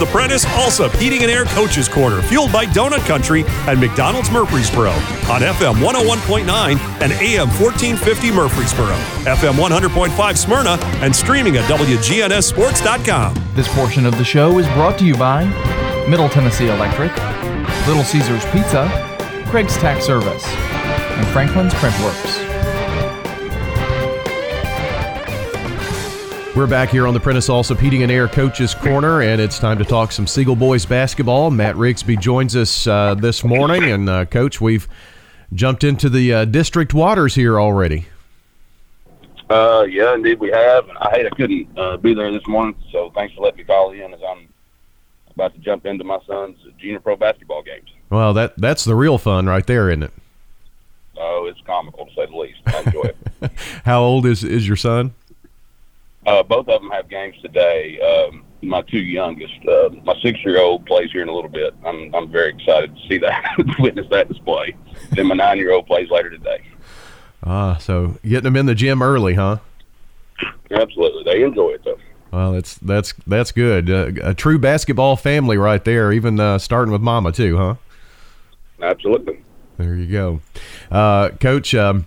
the Prentice Allsup Heating and Air Coaches Corner, fueled by Donut Country and McDonald's Murfreesboro on FM 101.9 and AM 1450 Murfreesboro, FM 100.5 Smyrna, and streaming at WGNSSports.com. This portion of the show is brought to you by Middle Tennessee Electric, Little Caesars Pizza, Craig's Tax Service, and Franklin's Printworks. We're back here on the Prentice Allsup Heating and Air Coaches Corner, and it's time to talk some Siegel Boys basketball. Matt Rigsby joins us uh, this morning, and uh, Coach, we've jumped into the uh, district waters here already. Uh, yeah, indeed we have. I hate I couldn't uh, be there this morning, so thanks for letting me call in as I'm about to jump into my son's junior pro basketball games. Well, that that's the real fun right there, isn't it? Oh, it's comical to say the least. I enjoy it. How old is is your son? Uh, both of them have games today. Um, my two youngest, uh, my six-year-old plays here in a little bit. I'm I'm very excited to see that, witness that display. Then my nine-year-old plays later today. Ah, so getting them in the gym early, huh? Absolutely, they enjoy it though. Well, that's that's that's good. Uh, a true basketball family right there. Even uh, starting with Mama too, huh? Absolutely. There you go, uh, Coach. Um,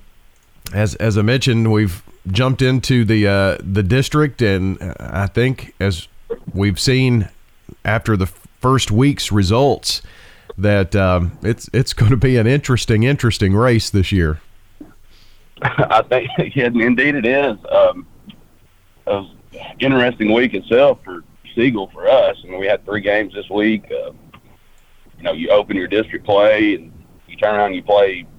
as as I mentioned, we've jumped into the uh, the district, and I think as we've seen after the first week's results, that um, it's it's going to be an interesting interesting race this year. I think, yeah, indeed, it is. Um, an interesting week itself for Siegel for us. I mean, we had three games this week. Uh, you know, you open your district play, and you turn around and you play uh,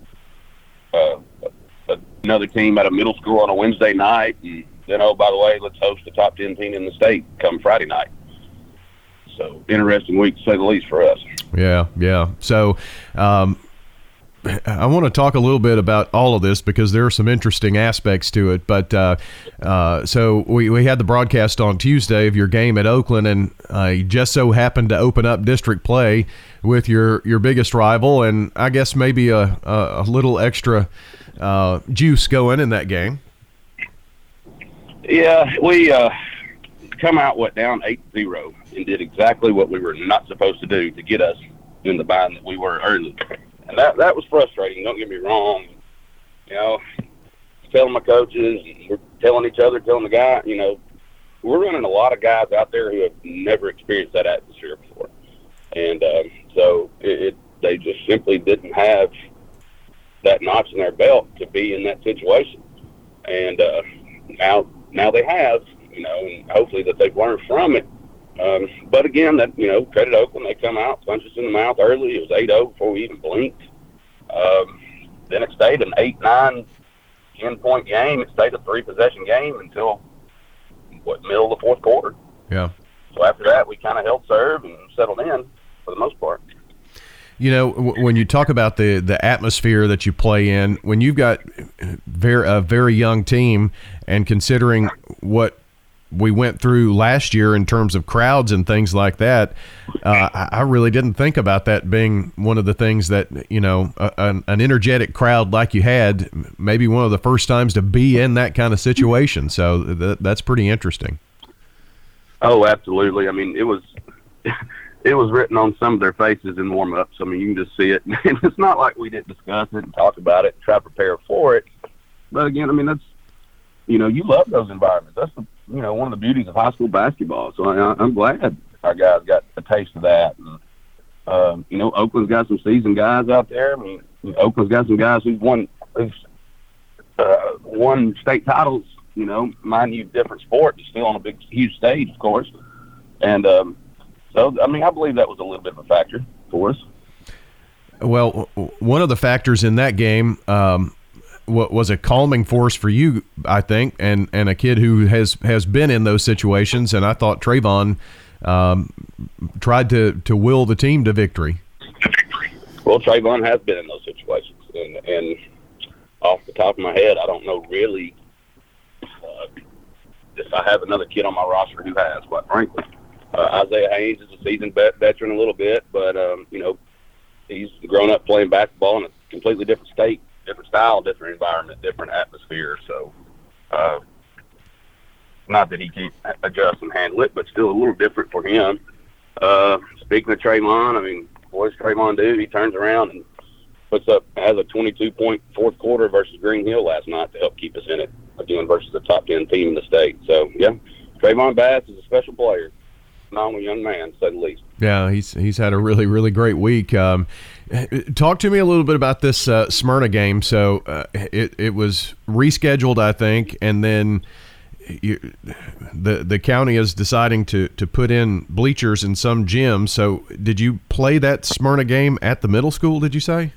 another team at a middle school on a Wednesday night, and then oh by the way, let's host the top ten team in the state come Friday night. So interesting week to say the least for us. Yeah, yeah. So. Um, I want to talk a little bit about all of this because there are some interesting aspects to it. But uh, uh, so we, we had the broadcast on Tuesday of your game at Oakland, and uh, you just so happened to open up district play with your, your biggest rival, and I guess maybe a, a, a little extra uh, juice going in that game. Yeah, we uh, come out what down eight zero and did exactly what we were not supposed to do to get us in the bind that we were early, and that that was frustrating. Don't get me wrong. You know, telling my coaches, we're telling each other, telling the guy, you know, we're running a lot of guys out there who have never experienced that atmosphere before, and um, so it, it they just simply didn't have that notch in their belt to be in that situation. And uh, now, now they have, you know, and hopefully that they've learned from it. Um, but again, that you know, credit Oakland, they come out, punch us in the mouth early. It was 8-0 before we even blinked. Um, then it stayed an 8 9 10 point game. It stayed a three possession game until what middle of the fourth quarter. Yeah. So after that, we kind of held serve and settled in for the most part. You know, when you talk about the the atmosphere that you play in, when you've got very a very young team, and considering what we went through last year in terms of crowds and things like that, uh, I really didn't think about that being one of the things that you know a, an, an energetic crowd like you had, maybe one of the first times to be in that kind of situation. So th- that's pretty interesting. Oh, absolutely. I mean, it was. it was written on some of their faces in warm ups. I mean, you can just see it. And it's not like we didn't discuss it and talk about it and try to prepare for it. But again, I mean, that's, you know, you love those environments. That's, the, you know, one of the beauties of high school basketball. So I, I'm glad our guys got a taste of that. And, um, you know, Oakland's got some seasoned guys out there. I mean, Oakland's got some guys who've won, who've, uh, won state titles, you know, mind you, different sport, but still on a big, huge stage, of course. And, um, so, I mean, I believe that was a little bit of a factor for us. Well, one of the factors in that game um, was a calming force for you, I think, and, and a kid who has, has been in those situations. And I thought Trayvon um, tried to, to will the team to victory. Well, Trayvon has been in those situations. And, and off the top of my head, I don't know really uh, if I have another kid on my roster who has, quite frankly. Uh, Isaiah Haynes is a seasoned vet, veteran a little bit, but um, you know he's grown up playing basketball in a completely different state, different style, different environment, different atmosphere. So, uh, not that he can't adjust and handle it, but still a little different for him. Uh, speaking of Trayvon, I mean, what does Trayvon do? He turns around and puts up has a 22 point fourth quarter versus Green Hill last night to help keep us in it again versus the top 10 team in the state. So yeah, Trayvon Bass is a special player, phenomenal young man, to say the least. Yeah, he's he's had a really really great week. Um, talk to me a little bit about this uh, Smyrna game. So uh, it it was rescheduled, I think, and then. You, the the county is deciding to, to put in bleachers in some gyms. So, did you play that Smyrna game at the middle school? Did you say?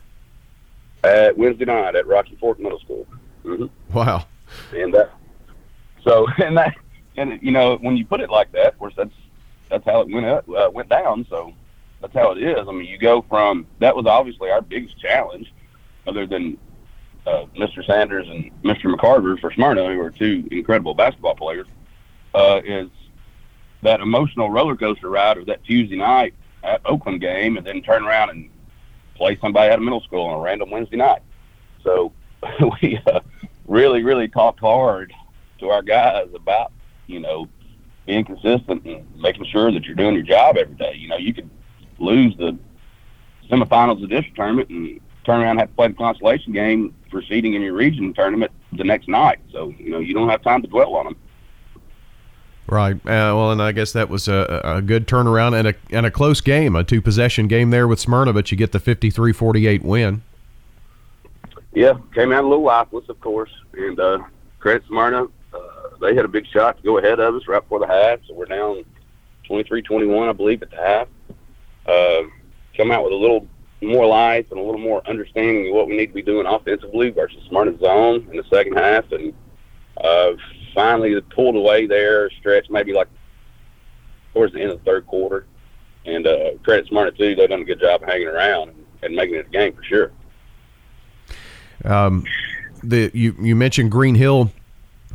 At Wednesday night at Rocky Fork Middle School. Mm-hmm. Wow. And that, so and that and you know when you put it like that, of course that's that's how it went up, uh, went down. So that's how it is. I mean, you go from that was obviously our biggest challenge, other than uh, Mr. Sanders and Mr. McCarver for Smyrna, who are two incredible basketball players, uh, is that emotional roller coaster ride of that Tuesday night at Oakland game, and then turn around and play somebody out of middle school on a random Wednesday night. So we uh, really, really talked hard to our guys about you know being consistent and making sure that you're doing your job every day. You know, you could lose the semifinals of the district tournament and turn around and have to play the consolation game for seeding in your region tournament the next night. So, you know, you don't have time to dwell on them. Right. Uh, well, and I guess that was a, a good turnaround and a, and a close game, a two possession game there with Smyrna, but you get the 53 48 win. Yeah, came out a little lifeless, of course. And uh, credit Smyrna, they had a big shot to go ahead of us right before the half, so we're down 23-21, I believe, at the half. Uh, come out with a little more life and a little more understanding of what we need to be doing offensively versus Smyrna zone in the second half, and uh, finally pulled away there, stretched maybe like towards the end of the third quarter. And uh, credit Smyrna too; they've done a good job of hanging around and, and making it a game for sure. Um, the you you mentioned Green Hill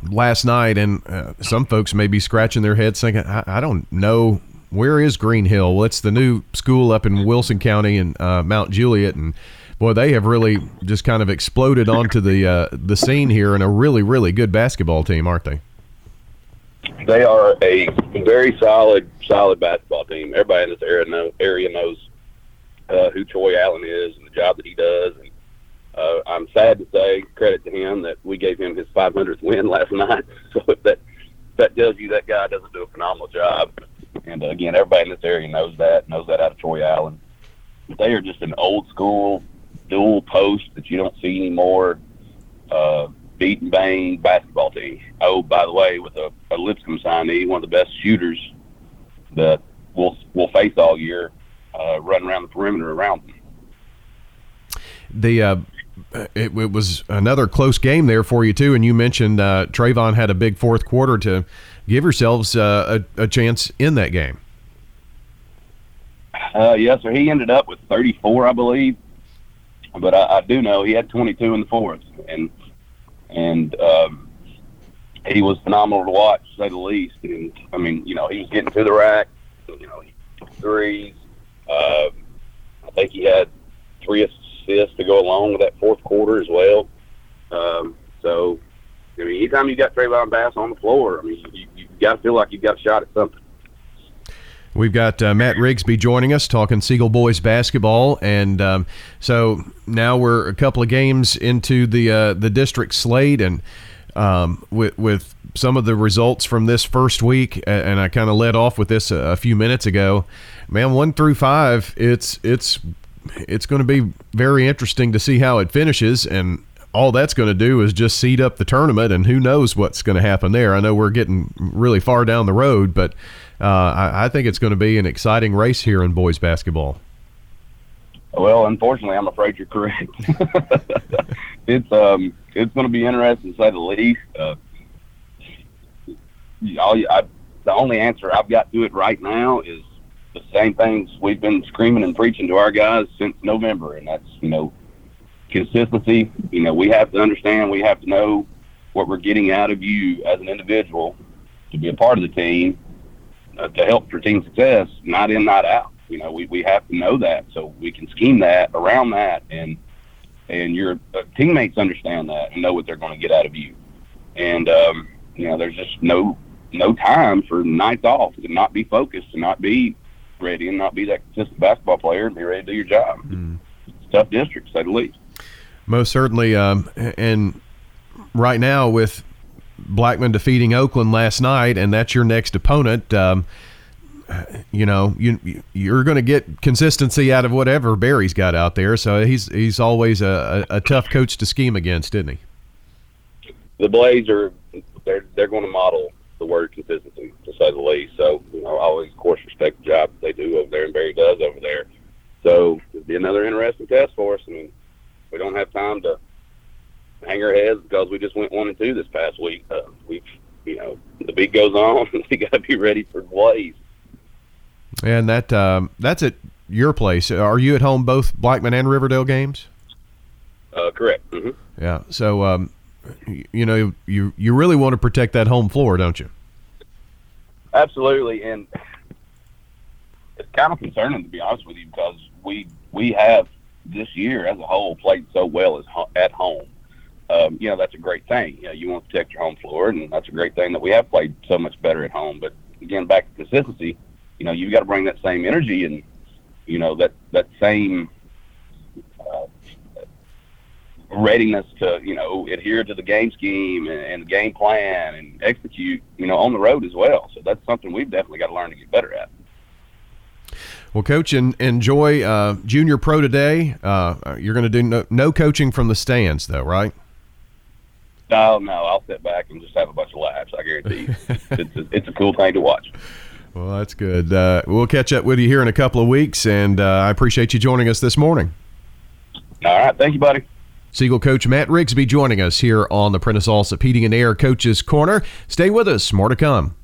last night, and uh, some folks may be scratching their heads thinking, I, I, don't know where is Green Hill. Well, it's the new school up in Wilson County and uh, Mount Juliet, and boy, they have really just kind of exploded onto the uh, the scene here, and a really really good basketball team, aren't they? They are a very solid solid basketball team. Everybody in this area know, area knows uh, who Troy Allen is and the job that he does, and uh, I'm sad to say, credit to him, that we gave him his 500th win last night. So if that that tells you that guy doesn't do a phenomenal job. And again, everybody in this area knows that, knows that out of Troy Allen. They are just an old school dual post that you don't see anymore. Uh, beat and bang basketball team. Oh, by the way, with a, a Lipscomb signee, one of the best shooters that we'll we'll face all year, uh, running around the perimeter around them. The uh, it, it, was another close game there for you too. And you mentioned uh, Trayvon had a big fourth quarter to give yourselves uh, a, a, chance in that game. Uh, yes, sir. He ended up with 34, I believe, but I, I do know he had 22 in the fourth, and and um, he was phenomenal to watch, to say the least. And I mean, you know, he was getting to the rack, you know, threes. Uh, I think he had three assists to go along with that fourth quarter as well. Um, so, I mean, anytime you got Trayvon Bass on the floor, I mean, you, you got to feel like you've got a shot at something. We've got uh, Matt Rigsby joining us talking Siegel boys basketball, and um, so now we're a couple of games into the uh, the district slate, and um, with with some of the results from this first week, and I kind of led off with this a, a few minutes ago. Man, one through five, it's it's it's going to be very interesting to see how it finishes and all that's going to do is just seed up the tournament and who knows what's going to happen there. I know we're getting really far down the road but uh, I, I, think it's going to be an exciting race here in boys basketball. Well unfortunately i'm afraid you're correct. It's um it's going to be interesting to say the least. Uh, all, I, the only answer i've got to it right now is the same things we've been screaming and preaching to our guys since November, and that's you know consistency. You know, we have to understand, we have to know what we're getting out of you as an individual to be a part of the team uh, to help for team success, not in, not out. You know, we, we have to know that so we can scheme that around that, and and your uh, teammates understand that and know what they're going to get out of you. And um, you know, there's just no no time for nights off to not be focused, to not be ready and not be that consistent basketball player and be ready to do your job. Mm. tough district, to say the least. Most certainly. Um, and right now, with Blackman defeating Oakland last night, and that's your next opponent. Um, you know, you you're going to get consistency out of whatever Barry's got out there. So he's he's always a, a, a tough coach to scheme against, isn't he? The Blaze are they're they're going to model the word consistency to say the least. So you know, I always of course respect the job that they do over there, and Barry does over there. So it'll be another interesting test for us. I mean, we don't have time to hang our heads because we just went one and two this past week. Uh, we've, you know, the beat goes on. we got to be ready for Blaze. And that um, that's at your place. Are you at home both Blackman and Riverdale games? Uh, correct. Mm-hmm. Yeah. So, um, you know, you you really want to protect that home floor, don't you? Absolutely, and it's kind of concerning to be honest with you because we we have this year as a whole played so well as at home um, you know, that's a great thing. You know, you want to protect your home floor, and that's a great thing that we have played so much better at home. But again, back to consistency, you know, you've got to bring that same energy and, you know, that, that same uh, readiness to, you know, adhere to the game scheme and, and the game plan and execute, you know, on the road as well. So that's something we've definitely got to learn to get better at. Well, coach, and enjoy uh, junior pro today. Uh, you're going to do no, no coaching from the stands, though, right? No, no, I'll sit back and just have a bunch of laughs. I guarantee you. it's, a, it's a cool thing to watch. Well, that's good. Uh, we'll catch up with you here in a couple of weeks, and uh, I appreciate you joining us this morning. All right. Thank you, buddy. Siegel coach Matt Rigsby joining us here on the Prentice Allsup Heating and Air Coaches Corner. Stay with us. More to come.